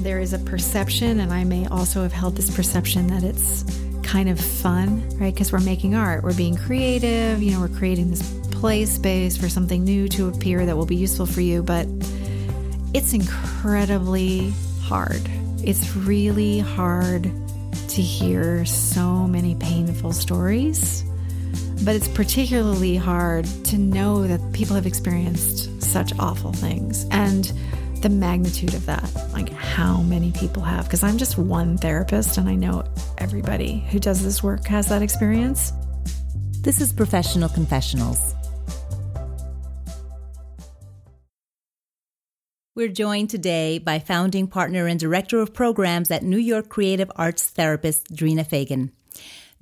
there is a perception, and I may also have held this perception that it's kind of fun, right? Because we're making art, we're being creative, you know, we're creating this play space for something new to appear that will be useful for you, but it's incredibly hard. It's really hard to hear so many painful stories, but it's particularly hard to know that people have experienced such awful things. And the magnitude of that, like how many people have, because I'm just one therapist and I know everybody who does this work has that experience. This is Professional Confessionals. We're joined today by founding partner and director of programs at New York Creative Arts therapist Drina Fagan.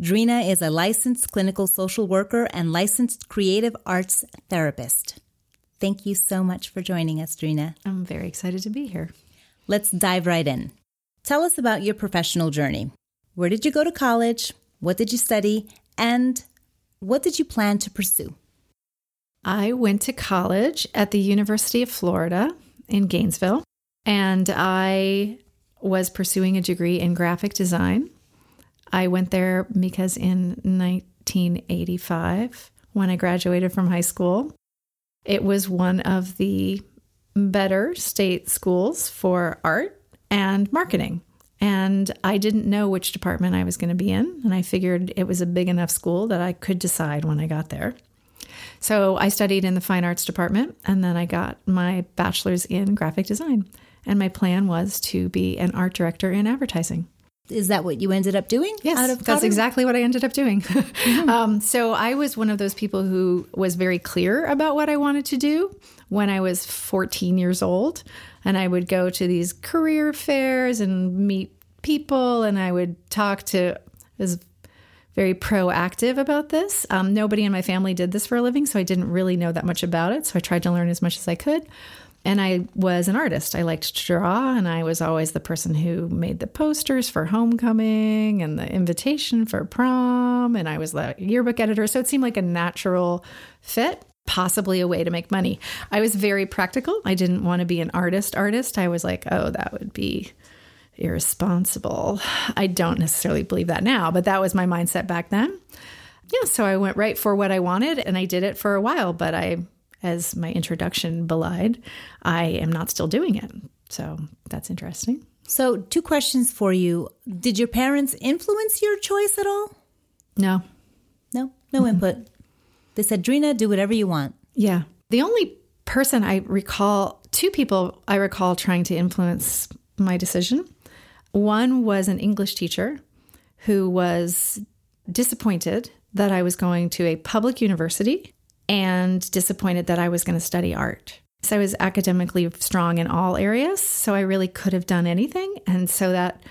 Drina is a licensed clinical social worker and licensed creative arts therapist. Thank you so much for joining us, Drina. I'm very excited to be here. Let's dive right in. Tell us about your professional journey. Where did you go to college? What did you study? And what did you plan to pursue? I went to college at the University of Florida in Gainesville, and I was pursuing a degree in graphic design. I went there because in 1985, when I graduated from high school, it was one of the better state schools for art and marketing. And I didn't know which department I was going to be in. And I figured it was a big enough school that I could decide when I got there. So I studied in the fine arts department and then I got my bachelor's in graphic design. And my plan was to be an art director in advertising. Is that what you ended up doing? Yes, that's exactly what I ended up doing. mm-hmm. um, so I was one of those people who was very clear about what I wanted to do when I was 14 years old. And I would go to these career fairs and meet people, and I would talk to, was very proactive about this. Um, nobody in my family did this for a living, so I didn't really know that much about it. So I tried to learn as much as I could. And I was an artist. I liked to draw, and I was always the person who made the posters for homecoming and the invitation for prom. And I was the yearbook editor. So it seemed like a natural fit, possibly a way to make money. I was very practical. I didn't want to be an artist, artist. I was like, oh, that would be irresponsible. I don't necessarily believe that now, but that was my mindset back then. Yeah, so I went right for what I wanted and I did it for a while, but I as my introduction belied, I am not still doing it. So that's interesting. So, two questions for you. Did your parents influence your choice at all? No. No, no mm-hmm. input. They said, Drina, do whatever you want. Yeah. The only person I recall, two people I recall trying to influence my decision. One was an English teacher who was disappointed that I was going to a public university and disappointed that I was going to study art. So I was academically strong in all areas, so I really could have done anything, and so that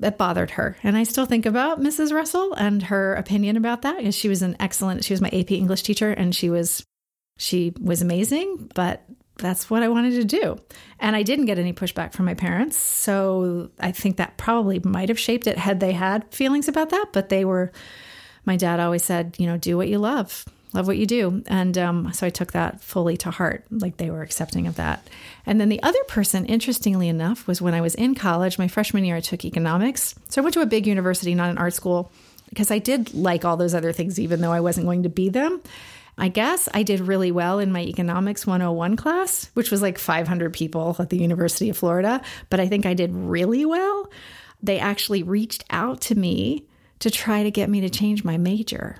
that bothered her. And I still think about Mrs. Russell and her opinion about that. Because she was an excellent. She was my AP English teacher, and she was she was amazing. But that's what I wanted to do, and I didn't get any pushback from my parents. So I think that probably might have shaped it had they had feelings about that. But they were. My dad always said, you know, do what you love love what you do. And um, so I took that fully to heart, like they were accepting of that. And then the other person, interestingly enough, was when I was in college, my freshman year, I took economics. So I went to a big university, not an art school, because I did like all those other things, even though I wasn't going to be them. I guess I did really well in my economics 101 class, which was like 500 people at the University of Florida, but I think I did really well. They actually reached out to me to try to get me to change my major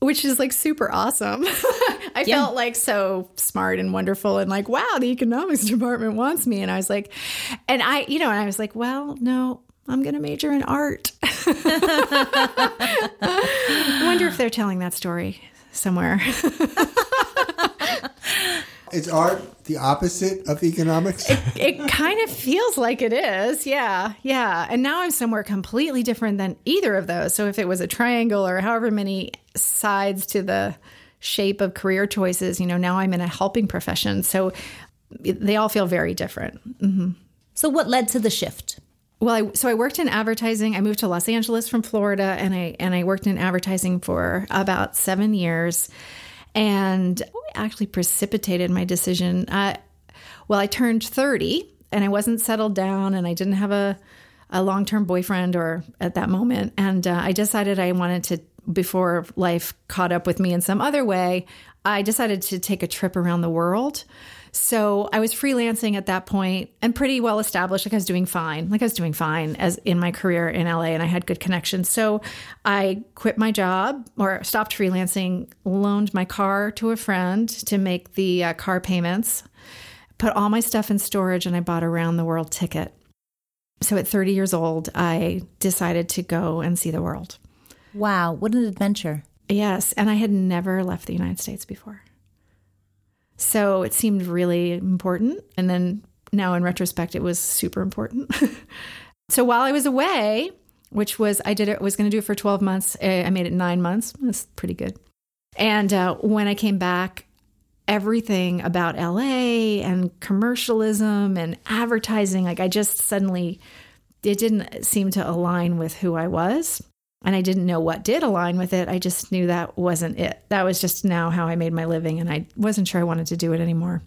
which is like super awesome. I yeah. felt like so smart and wonderful and like, wow, the economics department wants me. And I was like, and I, you know, and I was like, well, no, I'm going to major in art. I wonder if they're telling that story somewhere. Is art the opposite of economics? It, it, kind of feels like it is. Yeah. Yeah. And now I'm somewhere completely different than either of those. So if it was a triangle or however many sides to the shape of career choices, you know, now I'm in a helping profession. So they all feel very different. Mm-hmm. So what led to the shift? Well, I, so I worked in advertising. I moved to Los Angeles from Florida, and I and I worked in advertising for about seven years. And actually precipitated my decision. Uh, well, I turned 30 and I wasn't settled down and I didn't have a, a long term boyfriend or at that moment. And uh, I decided I wanted to, before life caught up with me in some other way, I decided to take a trip around the world. So I was freelancing at that point and pretty well established. Like I was doing fine. Like I was doing fine as in my career in LA and I had good connections. So I quit my job or stopped freelancing, loaned my car to a friend to make the uh, car payments, put all my stuff in storage, and I bought a round the world ticket. So at 30 years old, I decided to go and see the world. Wow, what an adventure. Yes. And I had never left the United States before. So it seemed really important. And then now in retrospect, it was super important. so while I was away, which was, I did it, was going to do it for 12 months. I made it nine months. That's pretty good. And uh, when I came back, everything about LA and commercialism and advertising, like I just suddenly, it didn't seem to align with who I was and I didn't know what did align with it. I just knew that wasn't it. That was just now how I made my living, and I wasn't sure I wanted to do it anymore.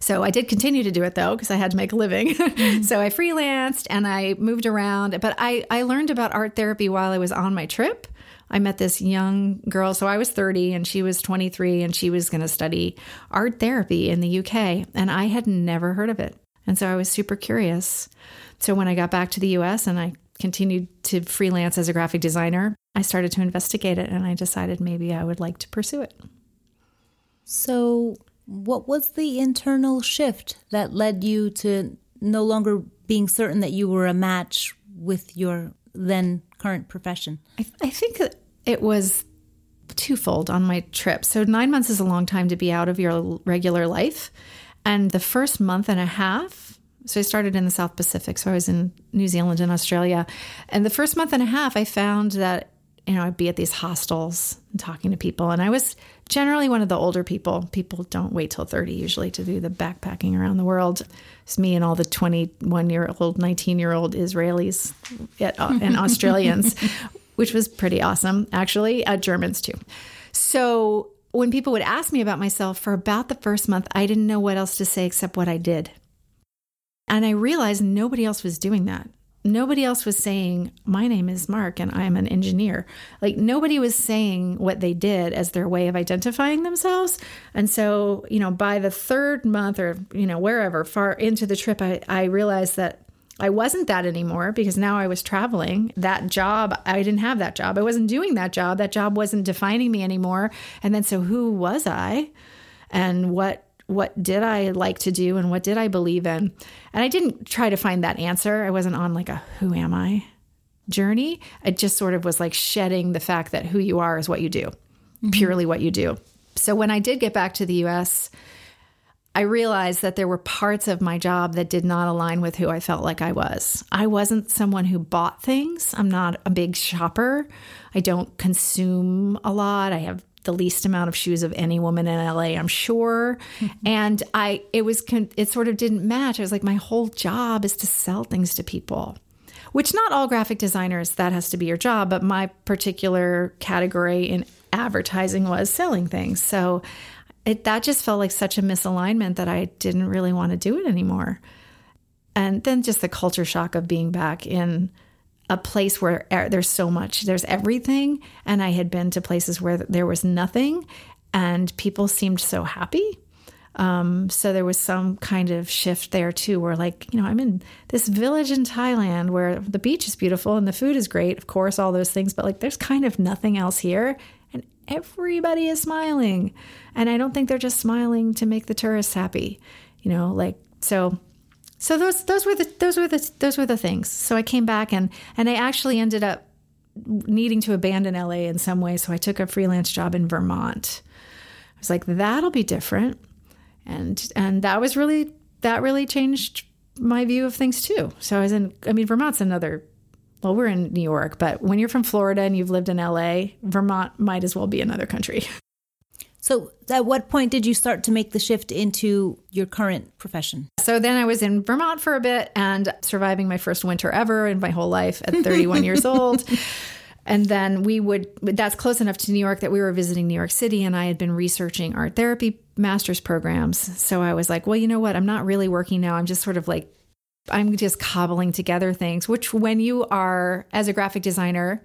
So I did continue to do it though, because I had to make a living. Mm-hmm. so I freelanced and I moved around, but I, I learned about art therapy while I was on my trip. I met this young girl. So I was 30 and she was 23 and she was going to study art therapy in the UK. And I had never heard of it. And so I was super curious. So when I got back to the US and I continued to freelance as a graphic designer, I started to investigate it and I decided maybe I would like to pursue it. So, what was the internal shift that led you to no longer being certain that you were a match with your then current profession? I, I think it was twofold on my trip. So, nine months is a long time to be out of your regular life. And the first month and a half, so I started in the South Pacific. So I was in New Zealand and Australia. And the first month and a half, I found that, you know, I'd be at these hostels and talking to people. And I was generally one of the older people. People don't wait till 30 usually to do the backpacking around the world. It's me and all the 21 year old, 19 year old Israelis uh, and Australians, which was pretty awesome, actually, uh, Germans too. So when people would ask me about myself for about the first month, I didn't know what else to say except what I did. And I realized nobody else was doing that. Nobody else was saying, My name is Mark and I'm an engineer. Like nobody was saying what they did as their way of identifying themselves. And so, you know, by the third month or, you know, wherever far into the trip, I, I realized that I wasn't that anymore because now I was traveling. That job, I didn't have that job. I wasn't doing that job. That job wasn't defining me anymore. And then so who was I? And what what did I like to do and what did I believe in? And I didn't try to find that answer. I wasn't on like a who am I journey. It just sort of was like shedding the fact that who you are is what you do, mm-hmm. purely what you do. So when I did get back to the US, I realized that there were parts of my job that did not align with who I felt like I was. I wasn't someone who bought things. I'm not a big shopper. I don't consume a lot. I have the least amount of shoes of any woman in LA, I'm sure. Mm-hmm. And I, it was, it sort of didn't match. I was like, my whole job is to sell things to people, which not all graphic designers, that has to be your job. But my particular category in advertising was selling things. So it, that just felt like such a misalignment that I didn't really want to do it anymore. And then just the culture shock of being back in a place where there's so much, there's everything. And I had been to places where there was nothing and people seemed so happy. Um, so there was some kind of shift there too, where like, you know, I'm in this village in Thailand where the beach is beautiful and the food is great, of course, all those things, but like there's kind of nothing else here. And everybody is smiling. And I don't think they're just smiling to make the tourists happy, you know, like, so so those those were the those were the those were the things. So I came back and and I actually ended up needing to abandon LA in some way. So I took a freelance job in Vermont. I was like, that'll be different, and and that was really that really changed my view of things too. So I was in. I mean, Vermont's another. Well, we're in New York, but when you're from Florida and you've lived in LA, Vermont might as well be another country. So, at what point did you start to make the shift into your current profession? So, then I was in Vermont for a bit and surviving my first winter ever in my whole life at 31 years old. And then we would, that's close enough to New York that we were visiting New York City, and I had been researching art therapy master's programs. So I was like, well, you know what? I'm not really working now. I'm just sort of like, I'm just cobbling together things, which when you are, as a graphic designer,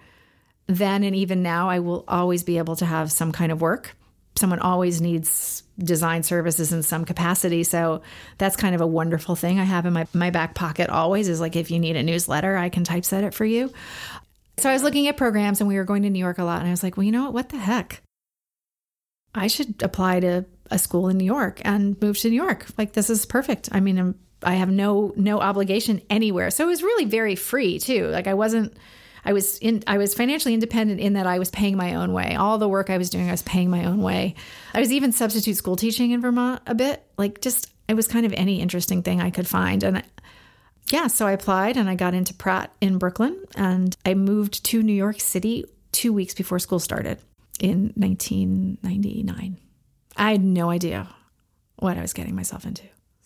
then and even now, I will always be able to have some kind of work. Someone always needs design services in some capacity. So that's kind of a wonderful thing I have in my, my back pocket always is like if you need a newsletter, I can typeset it for you. So I was looking at programs and we were going to New York a lot. And I was like, well, you know what? What the heck? I should apply to a school in New York and move to New York. Like this is perfect. I mean, I'm, I have no no obligation anywhere. So it was really very free too. Like I wasn't I was in I was financially independent in that I was paying my own way. All the work I was doing I was paying my own way. I was even substitute school teaching in Vermont a bit. Like just it was kind of any interesting thing I could find and I, yeah, so I applied and I got into Pratt in Brooklyn and I moved to New York City 2 weeks before school started in 1999. I had no idea what I was getting myself into.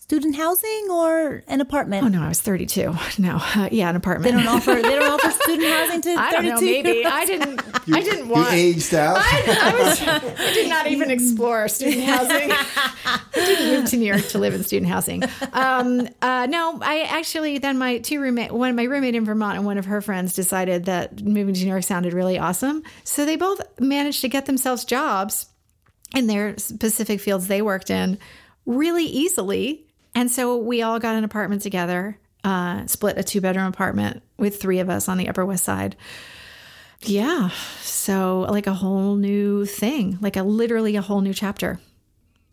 Student housing or an apartment? Oh no, I was 32. No, uh, yeah, an apartment. They don't offer. They don't offer student housing to. I don't know. Maybe I didn't. I didn't want. You aged out. I, I, was. I did not even explore student housing. I didn't move to New York to live in student housing. Um, uh, no, I actually then my two roommate, one of my roommate in Vermont and one of her friends decided that moving to New York sounded really awesome. So they both managed to get themselves jobs in their specific fields they worked in really easily. And so we all got an apartment together, uh, split a two bedroom apartment with three of us on the Upper West Side. Yeah. So, like a whole new thing, like a literally a whole new chapter.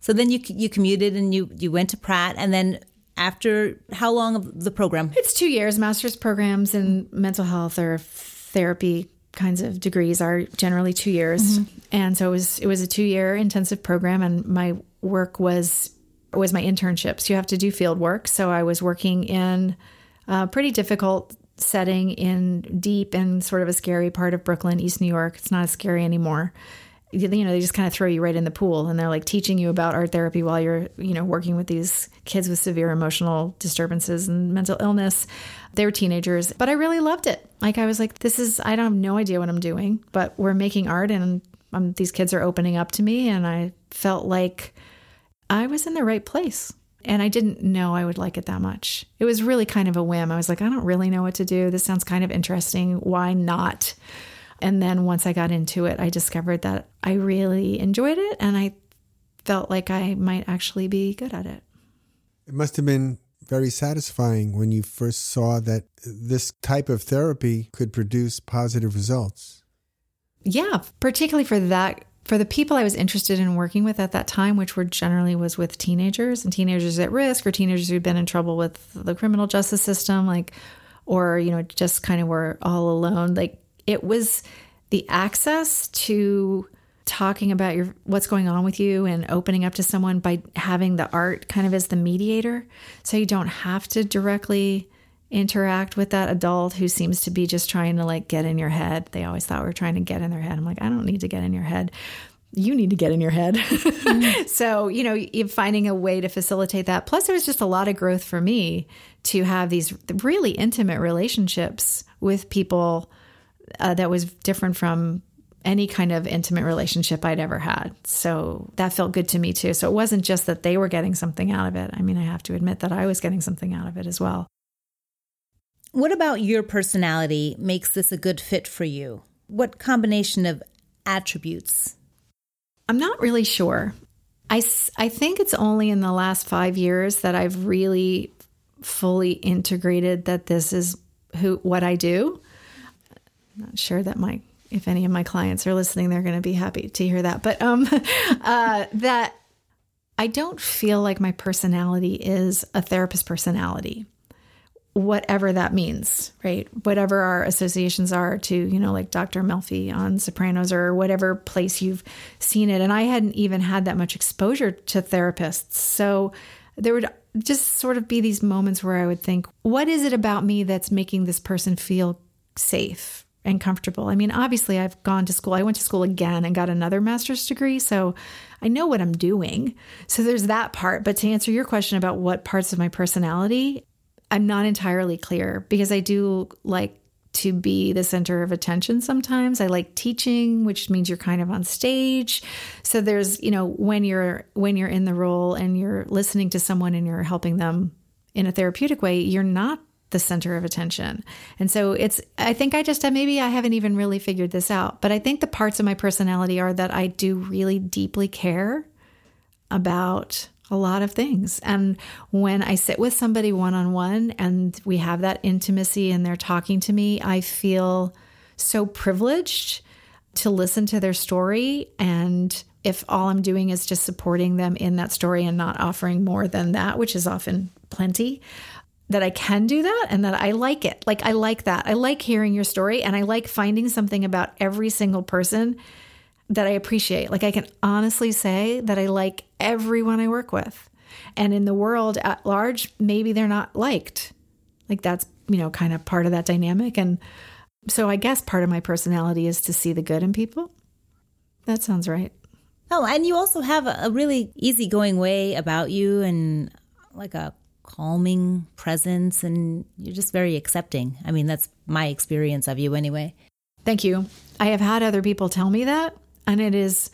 So then you you commuted and you you went to Pratt and then after how long of the program? It's 2 years master's programs in mental health or therapy kinds of degrees are generally 2 years. Mm-hmm. And so it was it was a 2 year intensive program and my work was was my internships. You have to do field work, so I was working in a pretty difficult setting in deep and sort of a scary part of Brooklyn, East New York. It's not as scary anymore. You know, they just kind of throw you right in the pool and they're like teaching you about art therapy while you're, you know, working with these kids with severe emotional disturbances and mental illness. They were teenagers, but I really loved it. Like, I was like, this is, I don't have no idea what I'm doing, but we're making art and um, these kids are opening up to me. And I felt like I was in the right place. And I didn't know I would like it that much. It was really kind of a whim. I was like, I don't really know what to do. This sounds kind of interesting. Why not? And then once I got into it, I discovered that I really enjoyed it and I felt like I might actually be good at it. It must have been very satisfying when you first saw that this type of therapy could produce positive results. Yeah, particularly for that for the people I was interested in working with at that time, which were generally was with teenagers and teenagers at risk or teenagers who'd been in trouble with the criminal justice system, like, or, you know, just kind of were all alone. Like it was the access to talking about your what's going on with you and opening up to someone by having the art kind of as the mediator so you don't have to directly interact with that adult who seems to be just trying to like get in your head. They always thought we are trying to get in their head. I'm like, I don't need to get in your head. You need to get in your head. Mm-hmm. so, you know, finding a way to facilitate that. Plus, it was just a lot of growth for me to have these really intimate relationships with people uh, that was different from any kind of intimate relationship I'd ever had. So that felt good to me too. So it wasn't just that they were getting something out of it. I mean, I have to admit that I was getting something out of it as well. What about your personality makes this a good fit for you? What combination of attributes? I'm not really sure. I, I think it's only in the last five years that I've really fully integrated that this is who what I do. I'm not sure that my if any of my clients are listening, they're going to be happy to hear that. But um, uh, that I don't feel like my personality is a therapist personality whatever that means, right? Whatever our associations are to, you know, like Dr. Melfi on Sopranos or whatever place you've seen it. And I hadn't even had that much exposure to therapists. So there would just sort of be these moments where I would think, what is it about me that's making this person feel safe and comfortable? I mean, obviously, I've gone to school. I went to school again and got another master's degree. So I know what I'm doing. So there's that part. But to answer your question about what parts of my personality, I'm not entirely clear because I do like to be the center of attention sometimes. I like teaching, which means you're kind of on stage. So there's, you know, when you're when you're in the role and you're listening to someone and you're helping them in a therapeutic way, you're not the center of attention. And so it's I think I just maybe I haven't even really figured this out, but I think the parts of my personality are that I do really deeply care about a lot of things. And when I sit with somebody one on one and we have that intimacy and they're talking to me, I feel so privileged to listen to their story. And if all I'm doing is just supporting them in that story and not offering more than that, which is often plenty, that I can do that and that I like it. Like, I like that. I like hearing your story and I like finding something about every single person that I appreciate. Like I can honestly say that I like everyone I work with. And in the world at large, maybe they're not liked. Like that's, you know, kind of part of that dynamic. And so I guess part of my personality is to see the good in people. That sounds right. Oh, and you also have a really easygoing way about you and like a calming presence, and you're just very accepting. I mean, that's my experience of you anyway. Thank you. I have had other people tell me that, and it is,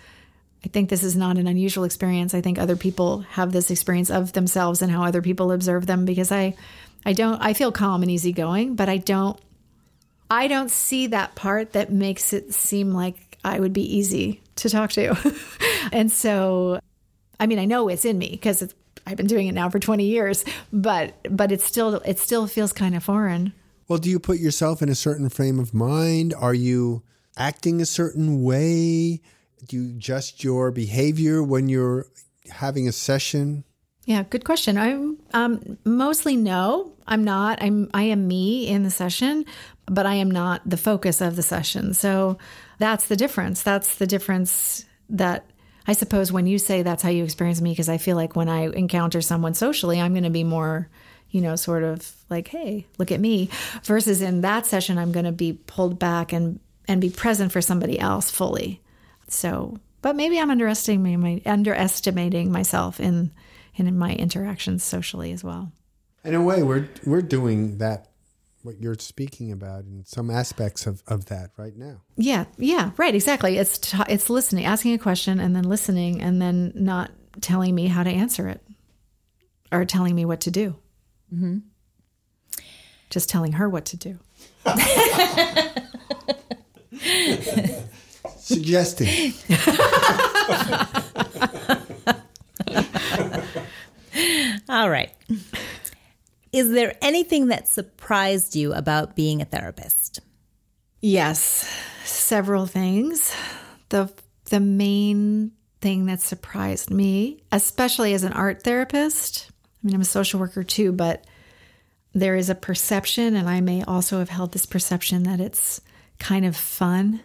I think this is not an unusual experience. I think other people have this experience of themselves and how other people observe them because I, I don't, I feel calm and easygoing, but I don't, I don't see that part that makes it seem like I would be easy to talk to. and so, I mean, I know it's in me because I've been doing it now for 20 years, but, but it still, it still feels kind of foreign. Well, do you put yourself in a certain frame of mind? Are you, acting a certain way? Do you adjust your behavior when you're having a session? Yeah, good question. I'm um, mostly no. I'm not. I'm I am me in the session, but I am not the focus of the session. So that's the difference. That's the difference that I suppose when you say that's how you experience me, because I feel like when I encounter someone socially, I'm going to be more, you know, sort of like, hey, look at me. Versus in that session, I'm going to be pulled back and and be present for somebody else fully. So, but maybe I'm underestimating my, underestimating myself in in my interactions socially as well. In a way, we're we're doing that what you're speaking about in some aspects of, of that right now. Yeah, yeah, right, exactly. It's t- it's listening, asking a question, and then listening, and then not telling me how to answer it, or telling me what to do. Mm-hmm. Just telling her what to do. Suggesting. All right. Is there anything that surprised you about being a therapist? Yes, several things. The the main thing that surprised me, especially as an art therapist, I mean I'm a social worker too, but there is a perception and I may also have held this perception that it's kind of fun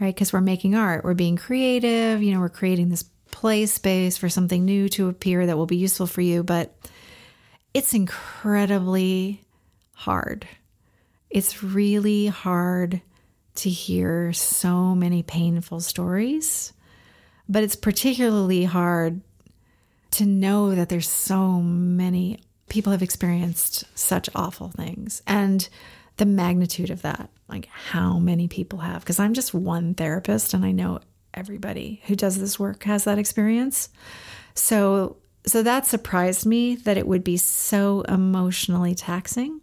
right? Because we're making art, we're being creative, you know, we're creating this play space for something new to appear that will be useful for you. But it's incredibly hard. It's really hard to hear so many painful stories, but it's particularly hard to know that there's so many people have experienced such awful things and the magnitude of that like how many people have because I'm just one therapist and I know everybody who does this work has that experience. So so that surprised me that it would be so emotionally taxing.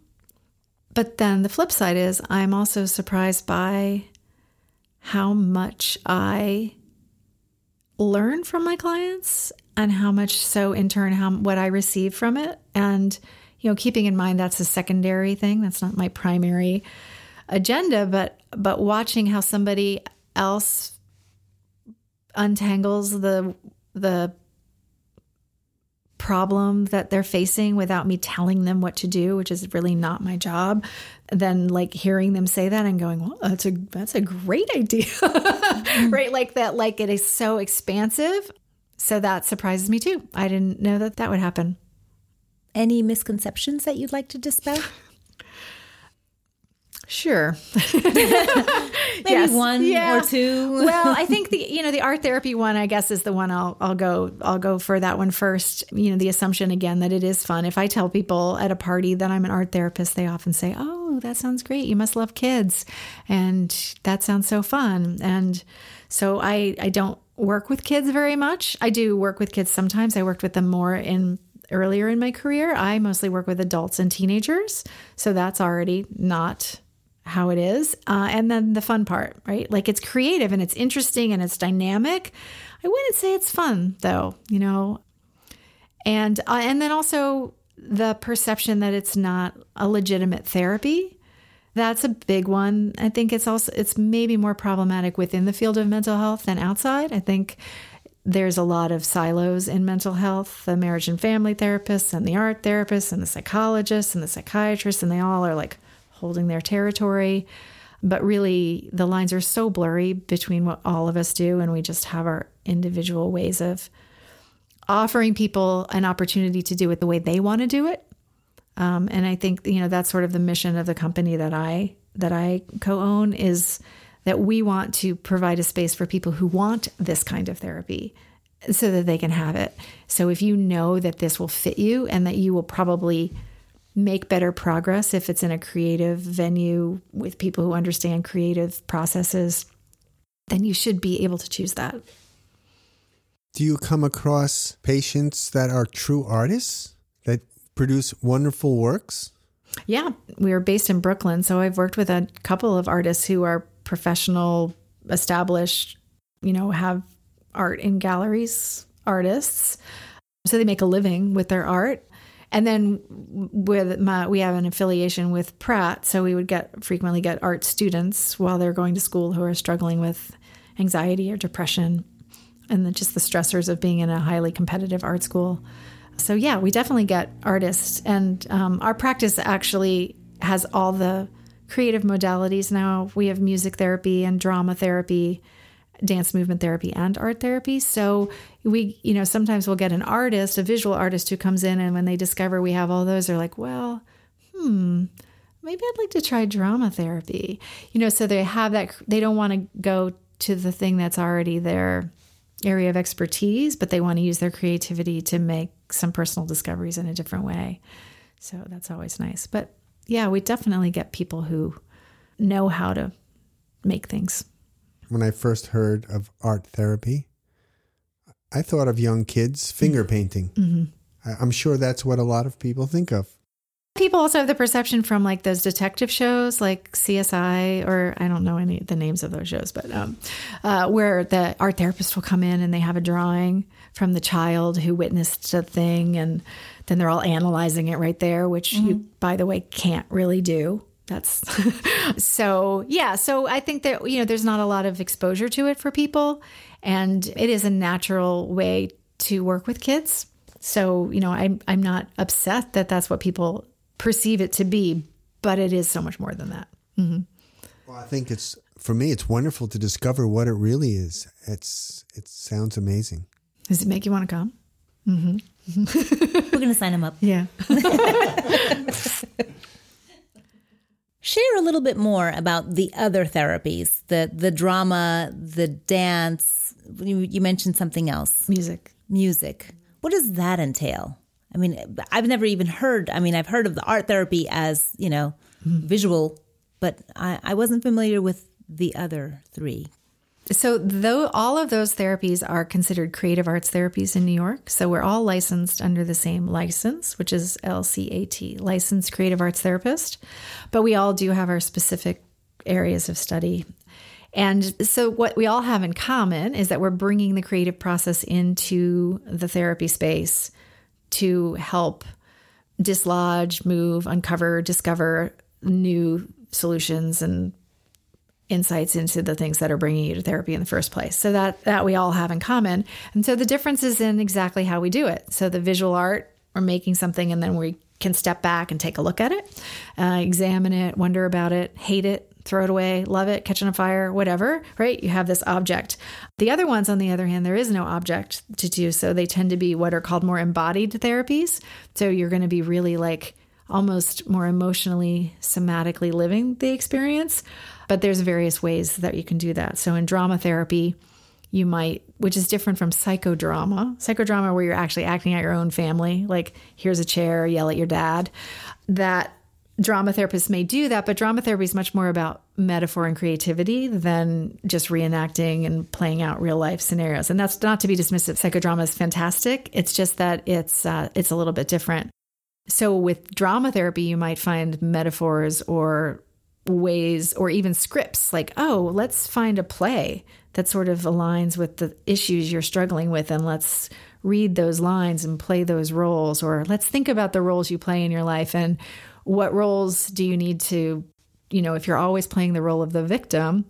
But then the flip side is I'm also surprised by how much I learn from my clients and how much so in turn how what I receive from it and you know keeping in mind that's a secondary thing that's not my primary agenda, but but watching how somebody else untangles the the problem that they're facing without me telling them what to do, which is really not my job. Then like hearing them say that and going, "Well, that's a that's a great idea." Mm-hmm. right? Like that like it is so expansive. So that surprises me too. I didn't know that that would happen. Any misconceptions that you'd like to dispel? Sure. Maybe yes. one yeah. or two. well, I think the you know the art therapy one I guess is the one I'll I'll go I'll go for that one first. You know, the assumption again that it is fun. If I tell people at a party that I'm an art therapist, they often say, "Oh, Oh, that sounds great. You must love kids. And that sounds so fun. And so I, I don't work with kids very much. I do work with kids sometimes. I worked with them more in earlier in my career. I mostly work with adults and teenagers. So that's already not how it is. Uh, and then the fun part, right? Like it's creative and it's interesting and it's dynamic. I wouldn't say it's fun though, you know. And uh, and then also the perception that it's not a legitimate therapy. That's a big one. I think it's also it's maybe more problematic within the field of mental health than outside. I think there's a lot of silos in mental health. The marriage and family therapists and the art therapists and the psychologists and the psychiatrists and they all are like holding their territory. But really the lines are so blurry between what all of us do and we just have our individual ways of offering people an opportunity to do it the way they want to do it. Um, and i think you know that's sort of the mission of the company that i that i co-own is that we want to provide a space for people who want this kind of therapy so that they can have it. So if you know that this will fit you and that you will probably make better progress if it's in a creative venue with people who understand creative processes, then you should be able to choose that. Do you come across patients that are true artists that produce wonderful works? Yeah, we are based in Brooklyn, so I've worked with a couple of artists who are professional, established, you know, have art in galleries, artists. So they make a living with their art. And then with my, we have an affiliation with Pratt, so we would get frequently get art students while they're going to school who are struggling with anxiety or depression, and the, just the stressors of being in a highly competitive art school. So yeah, we definitely get artists, and um, our practice actually has all the creative modalities now. We have music therapy and drama therapy, dance movement therapy and art therapy. So we, you know, sometimes we'll get an artist, a visual artist who comes in and when they discover we have all those, they're like, well, hmm, maybe I'd like to try drama therapy. You know, so they have that, they don't want to go to the thing that's already their area of expertise, but they want to use their creativity to make some personal discoveries in a different way. So that's always nice. But yeah, we definitely get people who know how to make things. When I first heard of art therapy, I thought of young kids finger painting. Mm-hmm. I'm sure that's what a lot of people think of. People also have the perception from like those detective shows, like CSI, or I don't know any the names of those shows, but um, uh, where the art therapist will come in and they have a drawing from the child who witnessed a thing, and then they're all analyzing it right there, which mm-hmm. you, by the way, can't really do. That's so, yeah. So I think that, you know, there's not a lot of exposure to it for people, and it is a natural way to work with kids. So, you know, I'm, I'm not upset that that's what people perceive it to be, but it is so much more than that. Mm-hmm. Well, I think it's for me. It's wonderful to discover what it really is. It's it sounds amazing. Does it make you want to come? Mm-hmm. We're gonna sign him up. Yeah. Share a little bit more about the other therapies, the the drama, the dance. You, you mentioned something else. Music. Music. What does that entail? I mean, I've never even heard, I mean, I've heard of the art therapy as, you know, mm-hmm. visual, but I, I wasn't familiar with the other three. So, though all of those therapies are considered creative arts therapies in New York, so we're all licensed under the same license, which is LCAT, licensed creative arts therapist, but we all do have our specific areas of study. And so, what we all have in common is that we're bringing the creative process into the therapy space to help dislodge, move, uncover, discover new solutions and insights into the things that are bringing you to therapy in the first place. So that that we all have in common. And so the difference is in exactly how we do it. So the visual art, we're making something and then we can step back and take a look at it, uh, examine it, wonder about it, hate it, throw it away, love it, catch on a fire, whatever, right? You have this object. The other ones, on the other hand, there is no object to do. So they tend to be what are called more embodied therapies. So you're going to be really like almost more emotionally, somatically living the experience. But there's various ways that you can do that. So in drama therapy, you might, which is different from psychodrama, psychodrama where you're actually acting out your own family, like here's a chair, yell at your dad. That drama therapists may do that, but drama therapy is much more about metaphor and creativity than just reenacting and playing out real life scenarios. And that's not to be dismissive. Psychodrama is fantastic. It's just that it's uh, it's a little bit different. So with drama therapy, you might find metaphors or ways or even scripts like, oh, let's find a play that sort of aligns with the issues you're struggling with and let's read those lines and play those roles or let's think about the roles you play in your life and what roles do you need to, you know, if you're always playing the role of the victim,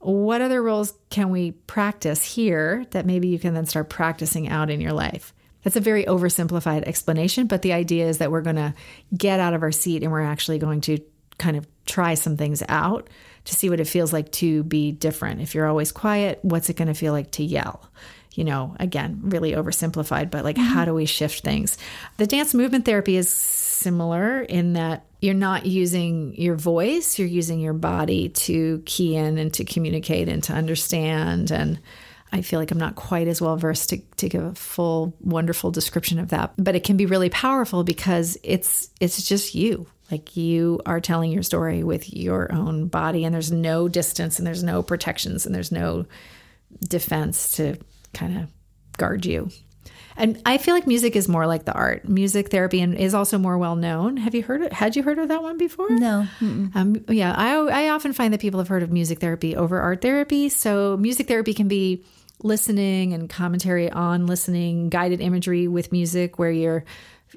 what other roles can we practice here that maybe you can then start practicing out in your life? That's a very oversimplified explanation, but the idea is that we're going to get out of our seat and we're actually going to kind of try some things out to see what it feels like to be different. If you're always quiet, what's it going to feel like to yell? You know, again, really oversimplified, but like, mm-hmm. how do we shift things? The dance movement therapy is similar in that you're not using your voice, you're using your body to key in and to communicate and to understand. And I feel like I'm not quite as well versed to, to give a full, wonderful description of that. But it can be really powerful because it's it's just you. Like you are telling your story with your own body, and there's no distance, and there's no protections, and there's no defense to kind of guard you. And I feel like music is more like the art. Music therapy and is also more well known. Have you heard it? Had you heard of that one before? No. Um, yeah, I, I often find that people have heard of music therapy over art therapy. So music therapy can be listening and commentary on listening, guided imagery with music, where you're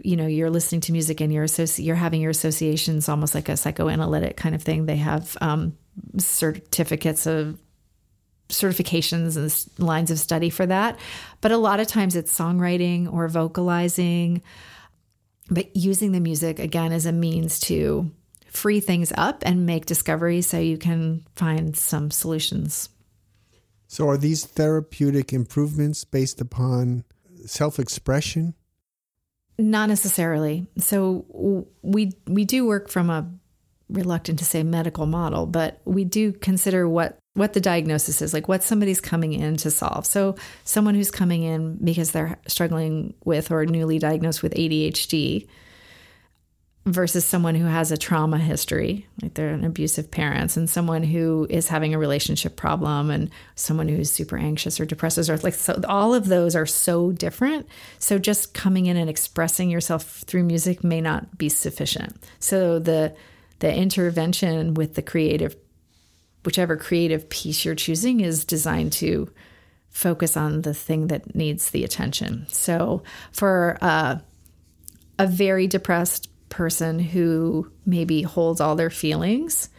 you know you're listening to music and you're associ- you're having your associations almost like a psychoanalytic kind of thing they have um, certificates of certifications and lines of study for that. But a lot of times it's songwriting or vocalizing, but using the music again as a means to free things up and make discoveries so you can find some solutions. So, are these therapeutic improvements based upon self expression? Not necessarily. So, we we do work from a reluctant to say medical model, but we do consider what what the diagnosis is, like what somebody's coming in to solve. So, someone who's coming in because they're struggling with or newly diagnosed with ADHD versus someone who has a trauma history, like they're an abusive parents, and someone who is having a relationship problem, and someone who's super anxious or depressed, or like so, all of those are so different. So, just coming in and expressing yourself through music may not be sufficient. So, the the intervention with the creative whichever creative piece you're choosing is designed to focus on the thing that needs the attention. So, for uh, a very depressed person who maybe holds all their feelings,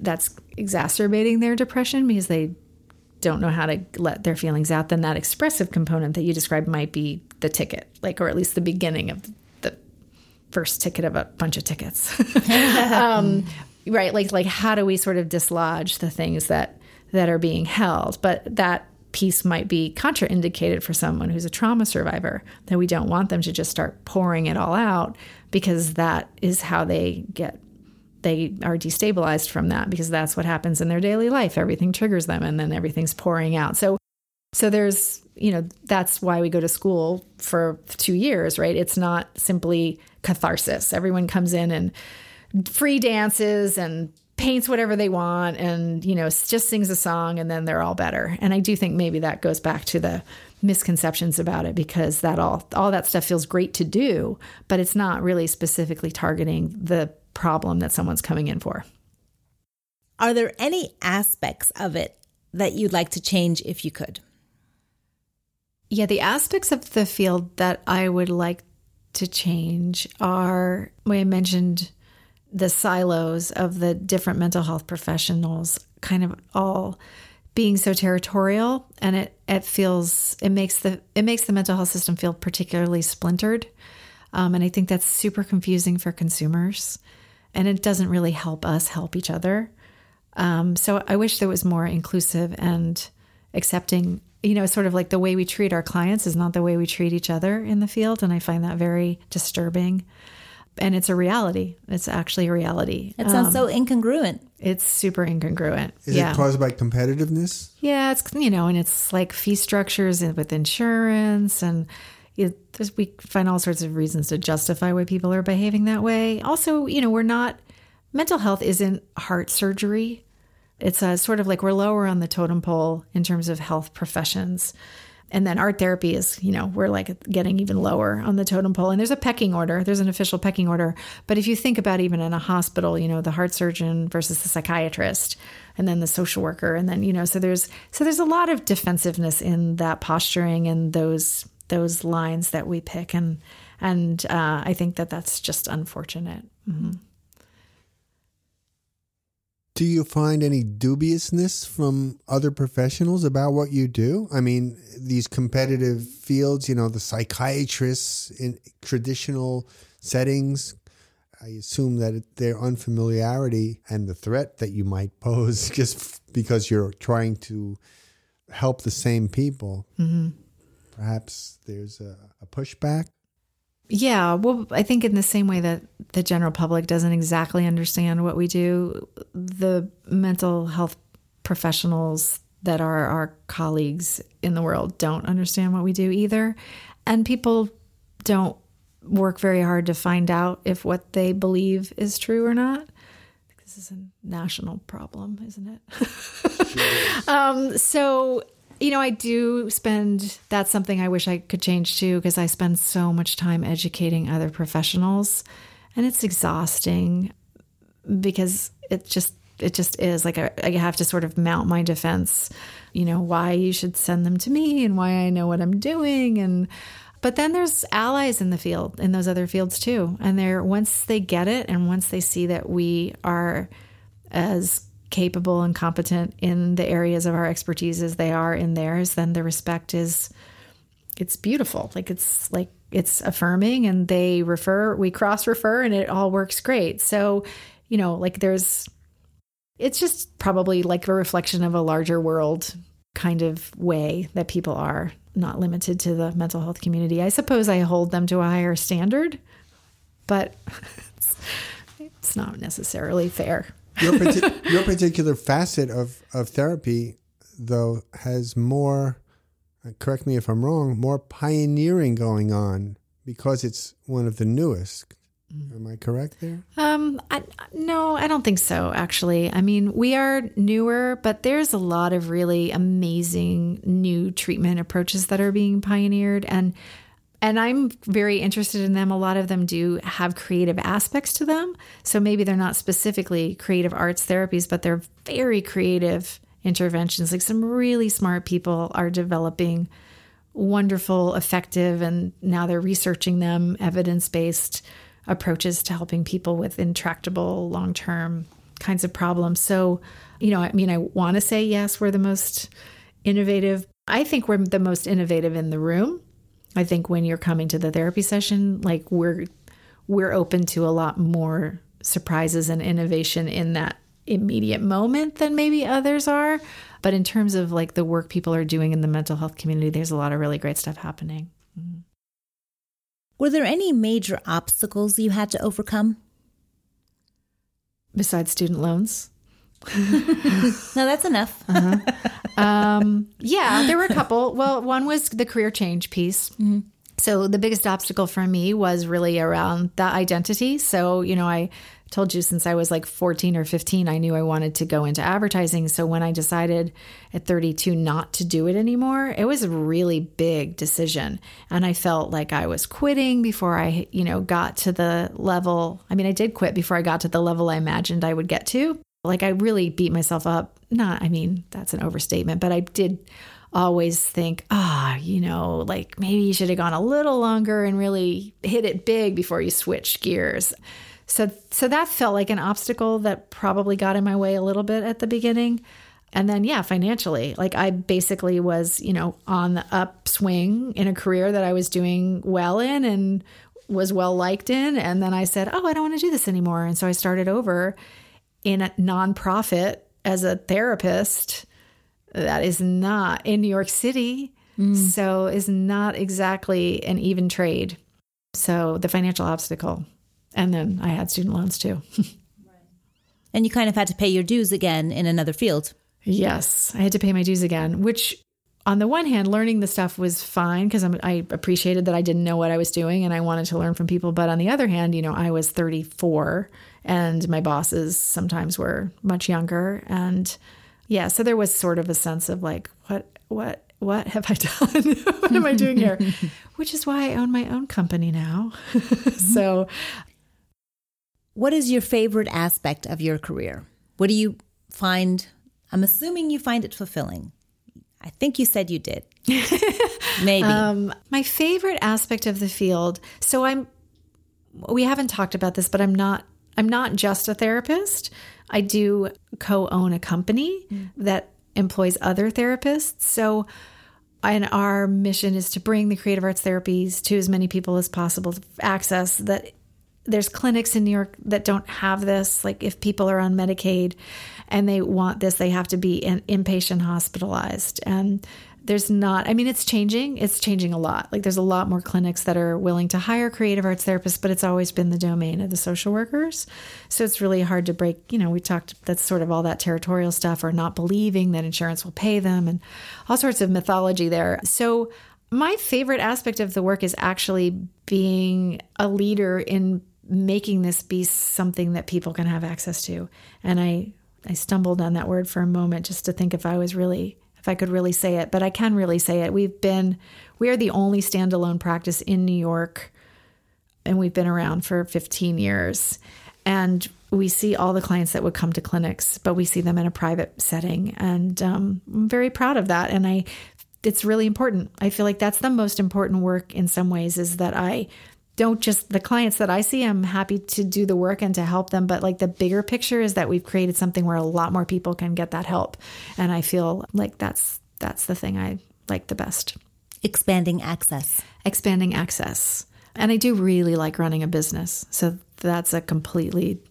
that's exacerbating their depression because they don't know how to let their feelings out, then that expressive component that you described might be the ticket, like, or at least the beginning of the first ticket of a bunch of tickets. um, right like like how do we sort of dislodge the things that that are being held but that piece might be contraindicated for someone who's a trauma survivor that we don't want them to just start pouring it all out because that is how they get they are destabilized from that because that's what happens in their daily life. Everything triggers them and then everything's pouring out. So so there's you know that's why we go to school for 2 years right? It's not simply catharsis. Everyone comes in and free dances and paints whatever they want and you know just sings a song and then they're all better. And i do think maybe that goes back to the misconceptions about it because that all all that stuff feels great to do but it's not really specifically targeting the problem that someone's coming in for. Are there any aspects of it that you'd like to change if you could? Yeah the aspects of the field that i would like to change are when i mentioned the silos of the different mental health professionals kind of all being so territorial and it it feels it makes the it makes the mental health system feel particularly splintered. Um, and i think that's super confusing for consumers and it doesn't really help us help each other. Um, so i wish there was more inclusive and accepting you know sort of like the way we treat our clients is not the way we treat each other in the field and i find that very disturbing and it's a reality. It's actually a reality. It sounds um, so incongruent. It's super incongruent. Is yeah. it caused by competitiveness? Yeah, it's you know, and it's like fee structures with insurance and it, there's- we find all sorts of reasons to justify why people are behaving that way. Also, you know, we're not, mental health isn't heart surgery. It's a sort of like we're lower on the totem pole in terms of health professions. And then art therapy is, you know, we're like getting even lower on the totem pole. And there's a pecking order, there's an official pecking order. But if you think about even in a hospital, you know, the heart surgeon versus the psychiatrist and then the social worker and then, you know, so there's so there's a lot of defensiveness in that posturing and those those lines that we pick and and uh, I think that that's just unfortunate. Mhm. Do you find any dubiousness from other professionals about what you do? I mean, these competitive fields, you know, the psychiatrists in traditional settings, I assume that their unfamiliarity and the threat that you might pose just because you're trying to help the same people, mm-hmm. perhaps there's a, a pushback. Yeah, well, I think in the same way that the general public doesn't exactly understand what we do, the mental health professionals that are our colleagues in the world don't understand what we do either. And people don't work very hard to find out if what they believe is true or not. This is a national problem, isn't it? um, so you know, I do spend, that's something I wish I could change too, because I spend so much time educating other professionals and it's exhausting because it just, it just is like I, I have to sort of mount my defense, you know, why you should send them to me and why I know what I'm doing. And, but then there's allies in the field, in those other fields too. And they're, once they get it and once they see that we are as capable and competent in the areas of our expertise as they are in theirs, then the respect is it's beautiful. Like it's like it's affirming and they refer, we cross refer and it all works great. So, you know, like there's it's just probably like a reflection of a larger world kind of way that people are not limited to the mental health community. I suppose I hold them to a higher standard, but it's, it's not necessarily fair. Your, parti- your particular facet of, of therapy, though, has more, uh, correct me if I'm wrong, more pioneering going on because it's one of the newest. Am I correct there? Um, I, no, I don't think so. Actually, I mean, we are newer, but there's a lot of really amazing new treatment approaches that are being pioneered, and and I'm very interested in them. A lot of them do have creative aspects to them, so maybe they're not specifically creative arts therapies, but they're very creative interventions. Like some really smart people are developing wonderful, effective, and now they're researching them evidence based approaches to helping people with intractable long term kinds of problems. So, you know, I mean, I want to say, yes, we're the most innovative. I think we're the most innovative in the room. I think when you're coming to the therapy session, like we're we're open to a lot more surprises and innovation in that immediate moment than maybe others are. But in terms of like the work people are doing in the mental health community, there's a lot of really great stuff happening. Mm-hmm. Were there any major obstacles you had to overcome? Besides student loans, No, that's enough. um, yeah, there were a couple. Well, one was the career change piece. So the biggest obstacle for me was really around that identity. So, you know, I told you since I was like 14 or 15, I knew I wanted to go into advertising. So when I decided at 32 not to do it anymore, it was a really big decision. And I felt like I was quitting before I, you know, got to the level. I mean, I did quit before I got to the level I imagined I would get to. Like I really beat myself up. Not, I mean, that's an overstatement, but I did always think, ah, you know, like maybe you should have gone a little longer and really hit it big before you switched gears. So so that felt like an obstacle that probably got in my way a little bit at the beginning. And then yeah, financially, like I basically was, you know, on the upswing in a career that I was doing well in and was well liked in and then I said, "Oh, I don't want to do this anymore." And so I started over in a nonprofit as a therapist that is not in New York City. Mm. So is not exactly an even trade. So the financial obstacle. And then I had student loans too. And you kind of had to pay your dues again in another field. yes, I had to pay my dues again, which on the one hand, learning the stuff was fine because I appreciated that I didn't know what I was doing and I wanted to learn from people. But on the other hand, you know, I was 34 and my bosses sometimes were much younger. And yeah, so there was sort of a sense of like, what, what, what have I done? what am I doing here? Which is why I own my own company now. so, what is your favorite aspect of your career? What do you find? I'm assuming you find it fulfilling. I think you said you did. Maybe. Um, my favorite aspect of the field. So I'm. We haven't talked about this, but I'm not. I'm not just a therapist. I do co-own a company mm. that employs other therapists. So, and our mission is to bring the creative arts therapies to as many people as possible to access that there's clinics in New York that don't have this. Like if people are on Medicaid and they want this, they have to be in, inpatient hospitalized. And there's not, I mean, it's changing. It's changing a lot. Like there's a lot more clinics that are willing to hire creative arts therapists, but it's always been the domain of the social workers. So it's really hard to break, you know, we talked, that's sort of all that territorial stuff or not believing that insurance will pay them and all sorts of mythology there. So my favorite aspect of the work is actually being a leader in making this be something that people can have access to. And I I stumbled on that word for a moment just to think if I was really if I could really say it, but I can really say it. We've been we are the only standalone practice in New York and we've been around for 15 years. And we see all the clients that would come to clinics, but we see them in a private setting. And um, I'm very proud of that. And I, it's really important. I feel like that's the most important work in some ways is that I don't just the clients that I see, I'm happy to do the work and to help them. But like the bigger picture is that we've created something where a lot more people can get that help. And I feel like that's that's the thing I like the best. Expanding access. Expanding access. And I do really like running a business. So that's a completely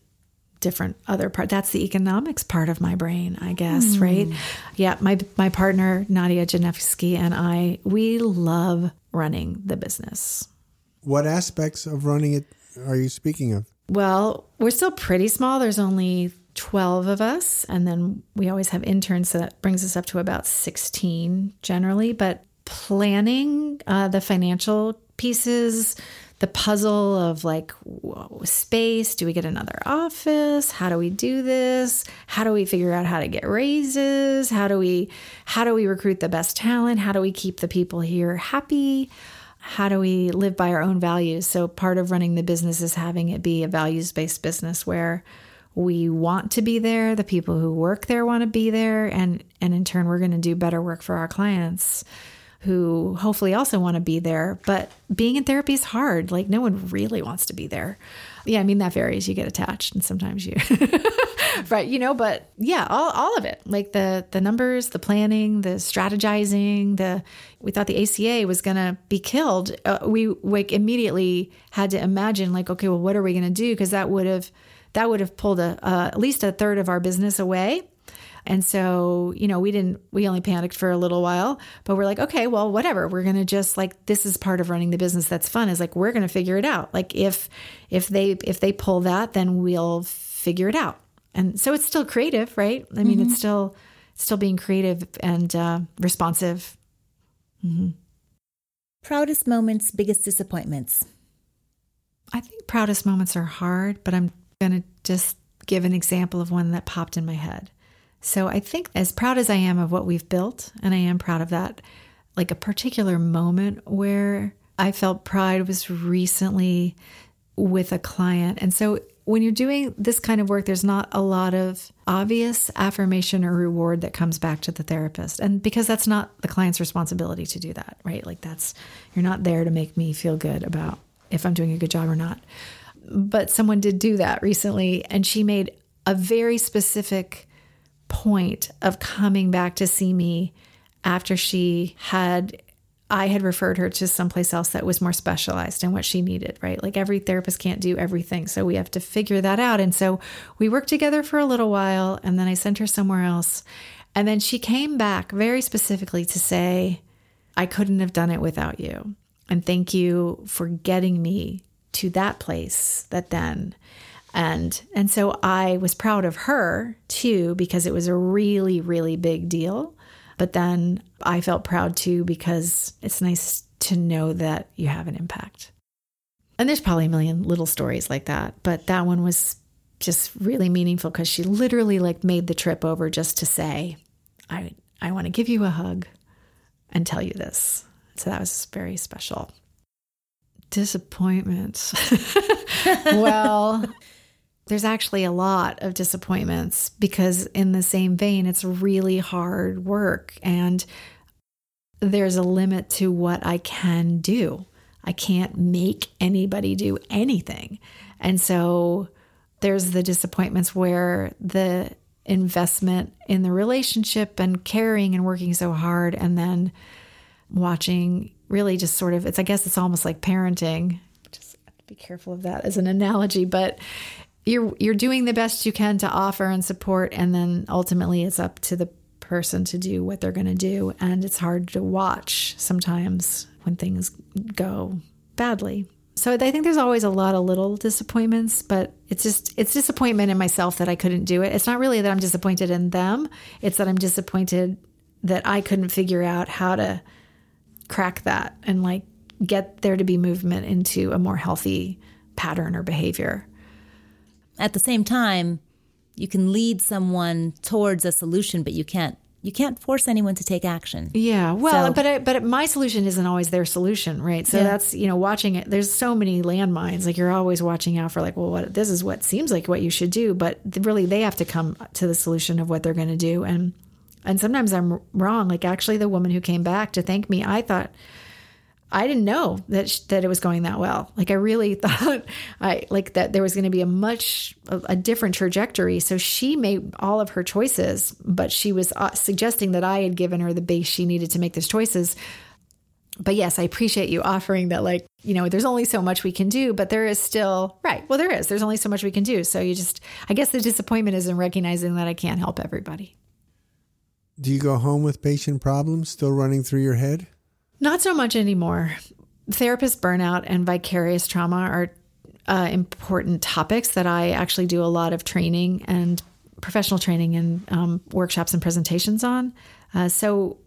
different other part. That's the economics part of my brain, I guess, mm. right? Yeah, my my partner Nadia Janevsky and I, we love running the business. What aspects of running it are you speaking of? Well, we're still pretty small. There's only 12 of us. And then we always have interns. So that brings us up to about 16 generally. But planning uh, the financial pieces, the puzzle of like space do we get another office how do we do this how do we figure out how to get raises how do we how do we recruit the best talent how do we keep the people here happy how do we live by our own values? So, part of running the business is having it be a values based business where we want to be there, the people who work there want to be there, and, and in turn, we're going to do better work for our clients who hopefully also want to be there. But being in therapy is hard. Like, no one really wants to be there. Yeah, I mean, that varies. You get attached, and sometimes you. right you know but yeah all, all of it like the the numbers the planning the strategizing the we thought the aca was going to be killed uh, we like immediately had to imagine like okay well what are we going to do because that would have that would have pulled a uh, at least a third of our business away and so, you know, we didn't, we only panicked for a little while, but we're like, okay, well, whatever. We're going to just like, this is part of running the business that's fun is like, we're going to figure it out. Like if, if they, if they pull that, then we'll figure it out and so it's still creative, right? I mean, mm-hmm. it's still still being creative and uh, responsive. Mm-hmm. Proudest moments, biggest disappointments. I think proudest moments are hard, but I'm going to just give an example of one that popped in my head. So I think as proud as I am of what we've built, and I am proud of that, like a particular moment where I felt pride was recently with a client. And so when you're doing this kind of work, there's not a lot of obvious affirmation or reward that comes back to the therapist. And because that's not the client's responsibility to do that, right? Like that's, you're not there to make me feel good about if I'm doing a good job or not. But someone did do that recently, and she made a very specific point of coming back to see me after she had I had referred her to someplace else that was more specialized in what she needed, right? Like every therapist can't do everything. So we have to figure that out. And so we worked together for a little while and then I sent her somewhere else. And then she came back very specifically to say, I couldn't have done it without you. And thank you for getting me to that place that then and and so I was proud of her too because it was a really really big deal But then I felt proud too because it's nice to know that you have an impact. And there's probably a million little stories like that, but that one was just really meaningful because she literally like made the trip over just to say, I I want to give you a hug and tell you this. So that was very special. Disappointments. well, there's actually a lot of disappointments because, in the same vein, it's really hard work and there's a limit to what I can do. I can't make anybody do anything. And so there's the disappointments where the investment in the relationship and caring and working so hard and then watching really just sort of it's I guess it's almost like parenting. Just be careful of that as an analogy, but you're you're doing the best you can to offer and support and then ultimately it's up to the person to do what they're going to do and it's hard to watch sometimes when things go badly. So I think there's always a lot of little disappointments, but it's just it's disappointment in myself that I couldn't do it. It's not really that I'm disappointed in them. It's that I'm disappointed that I couldn't figure out how to crack that and like get there to be movement into a more healthy pattern or behavior. At the same time, you can lead someone towards a solution, but you can't you can't force anyone to take action. Yeah, well, so, but I, but my solution isn't always their solution, right? So yeah. that's you know watching it. There's so many landmines. Like you're always watching out for like, well, what this is what seems like what you should do, but really they have to come to the solution of what they're going to do. And and sometimes I'm wrong. Like actually, the woman who came back to thank me, I thought I didn't know that that it was going that well. Like I really thought I like that there was going to be a much a, a, different trajectory. So she made all of her choices, but she was uh, suggesting that I had given her the base she needed to make those choices. But yes, I appreciate you offering that like, you know, there's only so much we can do, but there is still right. Well, there is. There's only so much we can do. So you just I guess the disappointment is in recognizing that I can't help everybody. Do you go home with patient problems still running through your head? Not so much anymore. Therapist burnout and vicarious trauma are uh, important topics that I actually do a lot of training and professional training and um, workshops and presentations on. Uh, so,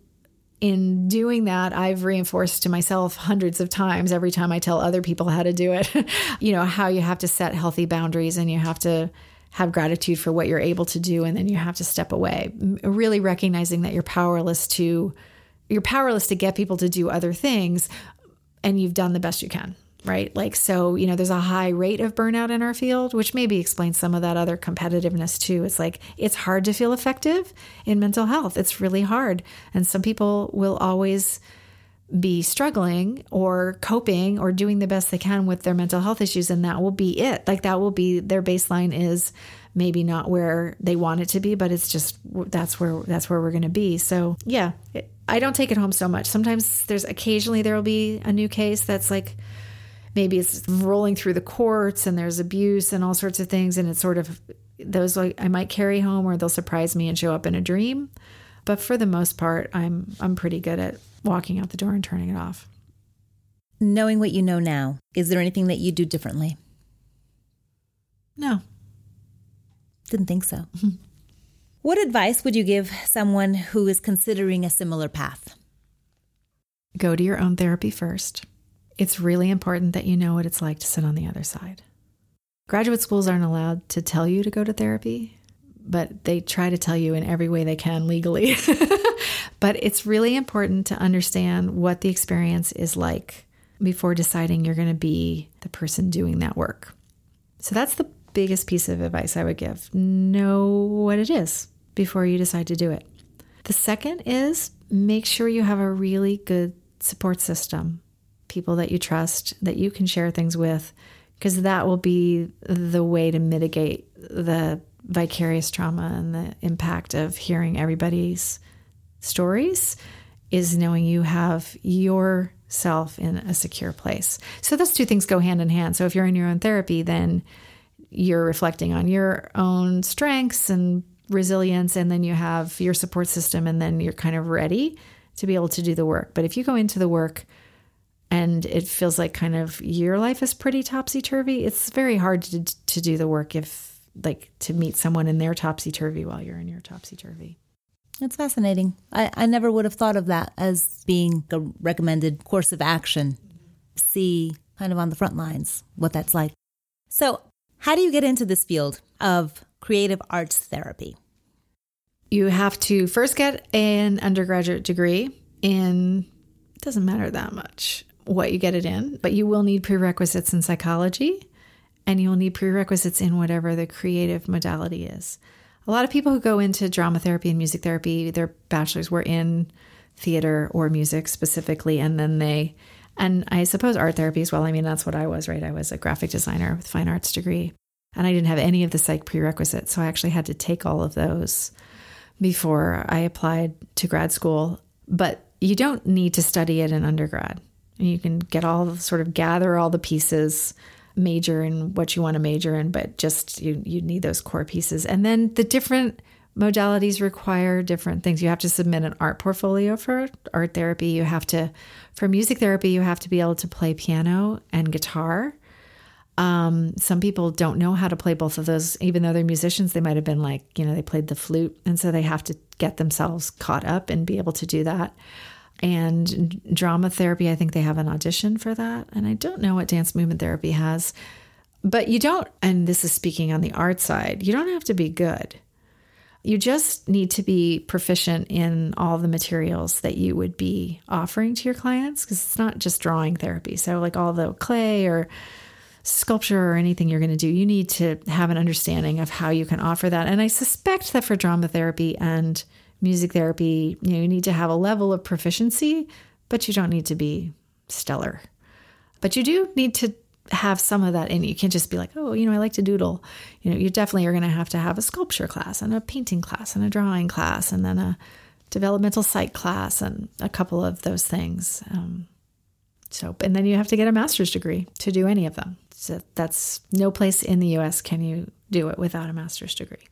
in doing that, I've reinforced to myself hundreds of times every time I tell other people how to do it, you know, how you have to set healthy boundaries and you have to have gratitude for what you're able to do and then you have to step away. Really recognizing that you're powerless to you're powerless to get people to do other things and you've done the best you can right? Like so you know there's a high rate of burnout in our field which maybe explains some of that other competitiveness too. It's like it's hard to feel effective in mental health. It's really hard. And some people will always be struggling or coping or doing the best they can with their mental health issues and that will be it. Like that will be their baseline is maybe not where they want it to be but it's just that's where that's where we're going to be. So yeah it, i don't take it home so much. Sometimes there's occasionally there will be a new case that's like maybe it's rolling through the courts and there's abuse and all sorts of things and it's sort of those like i might carry home or they'll surprise me and show up in a dream. But for the most part i'm i'm pretty good at walking out the door and turning it off. Knowing what you know now is there anything that you do differently? No didn't think so. What advice would you give someone who is considering a similar path? Go to your own therapy first. It's really important that you know what it's like to sit on the other side. Graduate schools aren't allowed to tell you to go to therapy, but they try to tell you in every way they can legally. but it's really important to understand what the experience is like before deciding you're going to be the person doing that work. So that's the biggest piece of advice I would give know what it is before you decide to do it. The second is make sure you have a really good support system, people that you trust, that you can share things with, because that will be the way to mitigate the vicarious trauma and the impact of hearing everybody's stories is knowing you have yourself in a secure place. So those two things go hand in hand. So if you're in your own therapy, then you're reflecting on your own strengths and resilience, and then you have your support system, and then you're kind of ready to be able to do the work. But if you go into the work and it feels like kind of your life is pretty topsy turvy, it's very hard to, to do the work if, like, to meet someone in their topsy turvy while you're in your topsy turvy. That's fascinating. I, I never would have thought of that as being a recommended course of action. See kind of on the front lines what that's like. So, how do you get into this field of creative arts therapy? You have to first get an undergraduate degree in, it doesn't matter that much what you get it in, but you will need prerequisites in psychology and you'll need prerequisites in whatever the creative modality is. A lot of people who go into drama therapy and music therapy, their bachelors were in theater or music specifically, and then they, and I suppose art therapy as well. I mean, that's what I was, right? I was a graphic designer with fine arts degree, and I didn't have any of the psych prerequisites. So I actually had to take all of those before I applied to grad school. But you don't need to study it in undergrad. You can get all sort of gather all the pieces major in what you want to major in, but just you you need those core pieces. And then the different modalities require different things. You have to submit an art portfolio for art therapy. You have to for music therapy, you have to be able to play piano and guitar. Um, some people don't know how to play both of those, even though they're musicians. They might have been like, you know, they played the flute, and so they have to get themselves caught up and be able to do that and drama therapy. I think they have an audition for that. And I don't know what dance movement therapy has. But you don't, and this is speaking on the art side, you don't have to be good. You just need to be proficient in all the materials that you would be offering to your clients because it's not just drawing therapy. So, like all the clay or sculpture or anything you're going to do, you need to have an understanding of how you can offer that. And I suspect that for drama therapy and music therapy, you know, you need to have a level of proficiency, but you don't need to be stellar. But you do need to have some of that in you. You can't just be like, oh, you know, I like to doodle. You know, you definitely are going to have to have a sculpture class and a painting class and a drawing class and then a developmental psych class and a couple of those things. Um, so, and then you have to get a master's degree to do any of them. So that's no place in the US can you do it without a master's degree.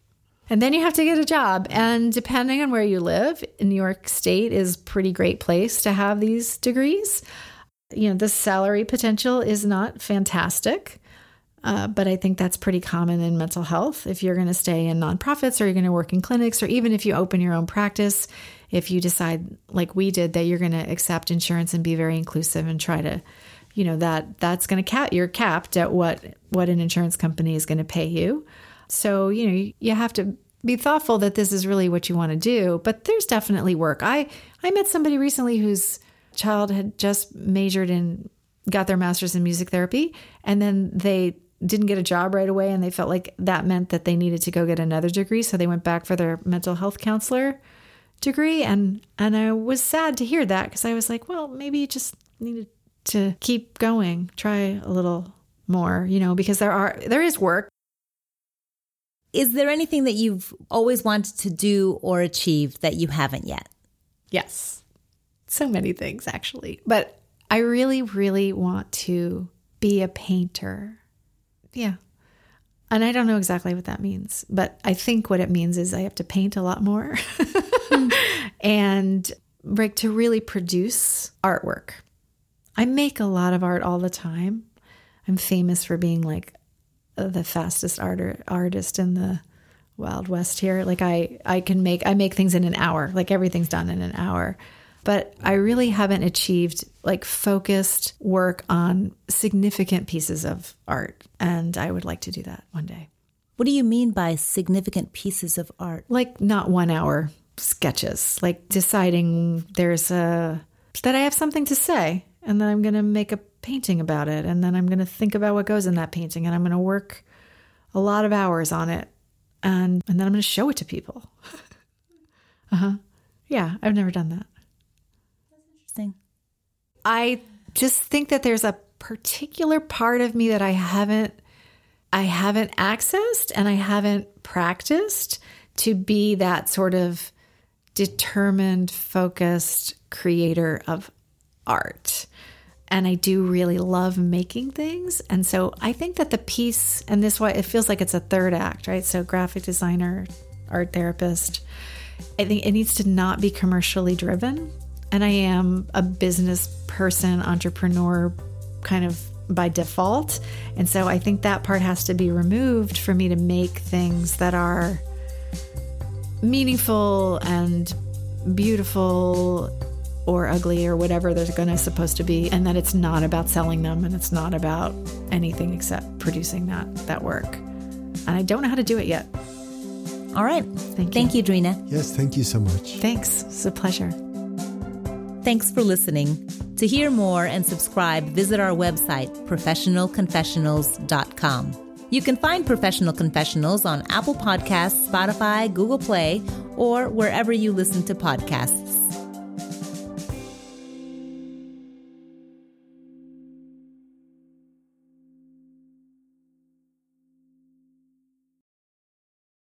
And then you have to get a job. And depending on where you live, New York State is pretty great place to have these degrees. You know, the salary potential is not fantastic. Uh, but I think that's pretty common in mental health. If you're going to stay in nonprofits or you're going to work in clinics, or even if you open your own practice, if you decide, like we did, that you're going to accept insurance and be very inclusive and try to, you know, that that's going to cap, you're capped at what what an insurance company is going to pay you. So, you know, you have to be thoughtful that this is really what you want to do, but there's definitely work. I I met somebody recently whose child had just majored in got their masters in music therapy and then they didn't get a job right away and they felt like that meant that they needed to go get another degree, so they went back for their mental health counselor degree and and I was sad to hear that because I was like, well, maybe you just needed to keep going, try a little more, you know, because there are there is work is there anything that you've always wanted to do or achieve that you haven't yet? Yes. So many things, actually. But I really, really want to be a painter. Yeah. And I don't know exactly what that means, but I think what it means is I have to paint a lot more and like to really produce artwork. I make a lot of art all the time. I'm famous for being like the fastest art- artist in the wild west here like i i can make i make things in an hour like everything's done in an hour but i really haven't achieved like focused work on significant pieces of art and i would like to do that one day what do you mean by significant pieces of art like not one hour sketches like deciding there's a that i have something to say and then i'm going to make a painting about it and then I'm going to think about what goes in that painting and I'm going to work a lot of hours on it and and then I'm going to show it to people. uh-huh. Yeah, I've never done that. I just think that there's a particular part of me that I haven't I haven't accessed and I haven't practiced to be that sort of determined, focused creator of art and I do really love making things. And so I think that the piece, and this why it feels like it's a third act, right? So graphic designer, art therapist. I think it needs to not be commercially driven. And I am a business person, entrepreneur, kind of by default. And so I think that part has to be removed for me to make things that are meaningful and beautiful or ugly or whatever they're going to supposed to be and that it's not about selling them and it's not about anything except producing that that work and i don't know how to do it yet All right. Thank you. Thank you, Drina. Yes, thank you so much. thanks it's a pleasure Thanks for listening. To hear more and subscribe, visit our website, professionalconfessionals.com. You can find Professional Confessionals on Apple Podcasts, Spotify, Google Play, or wherever you listen to podcasts.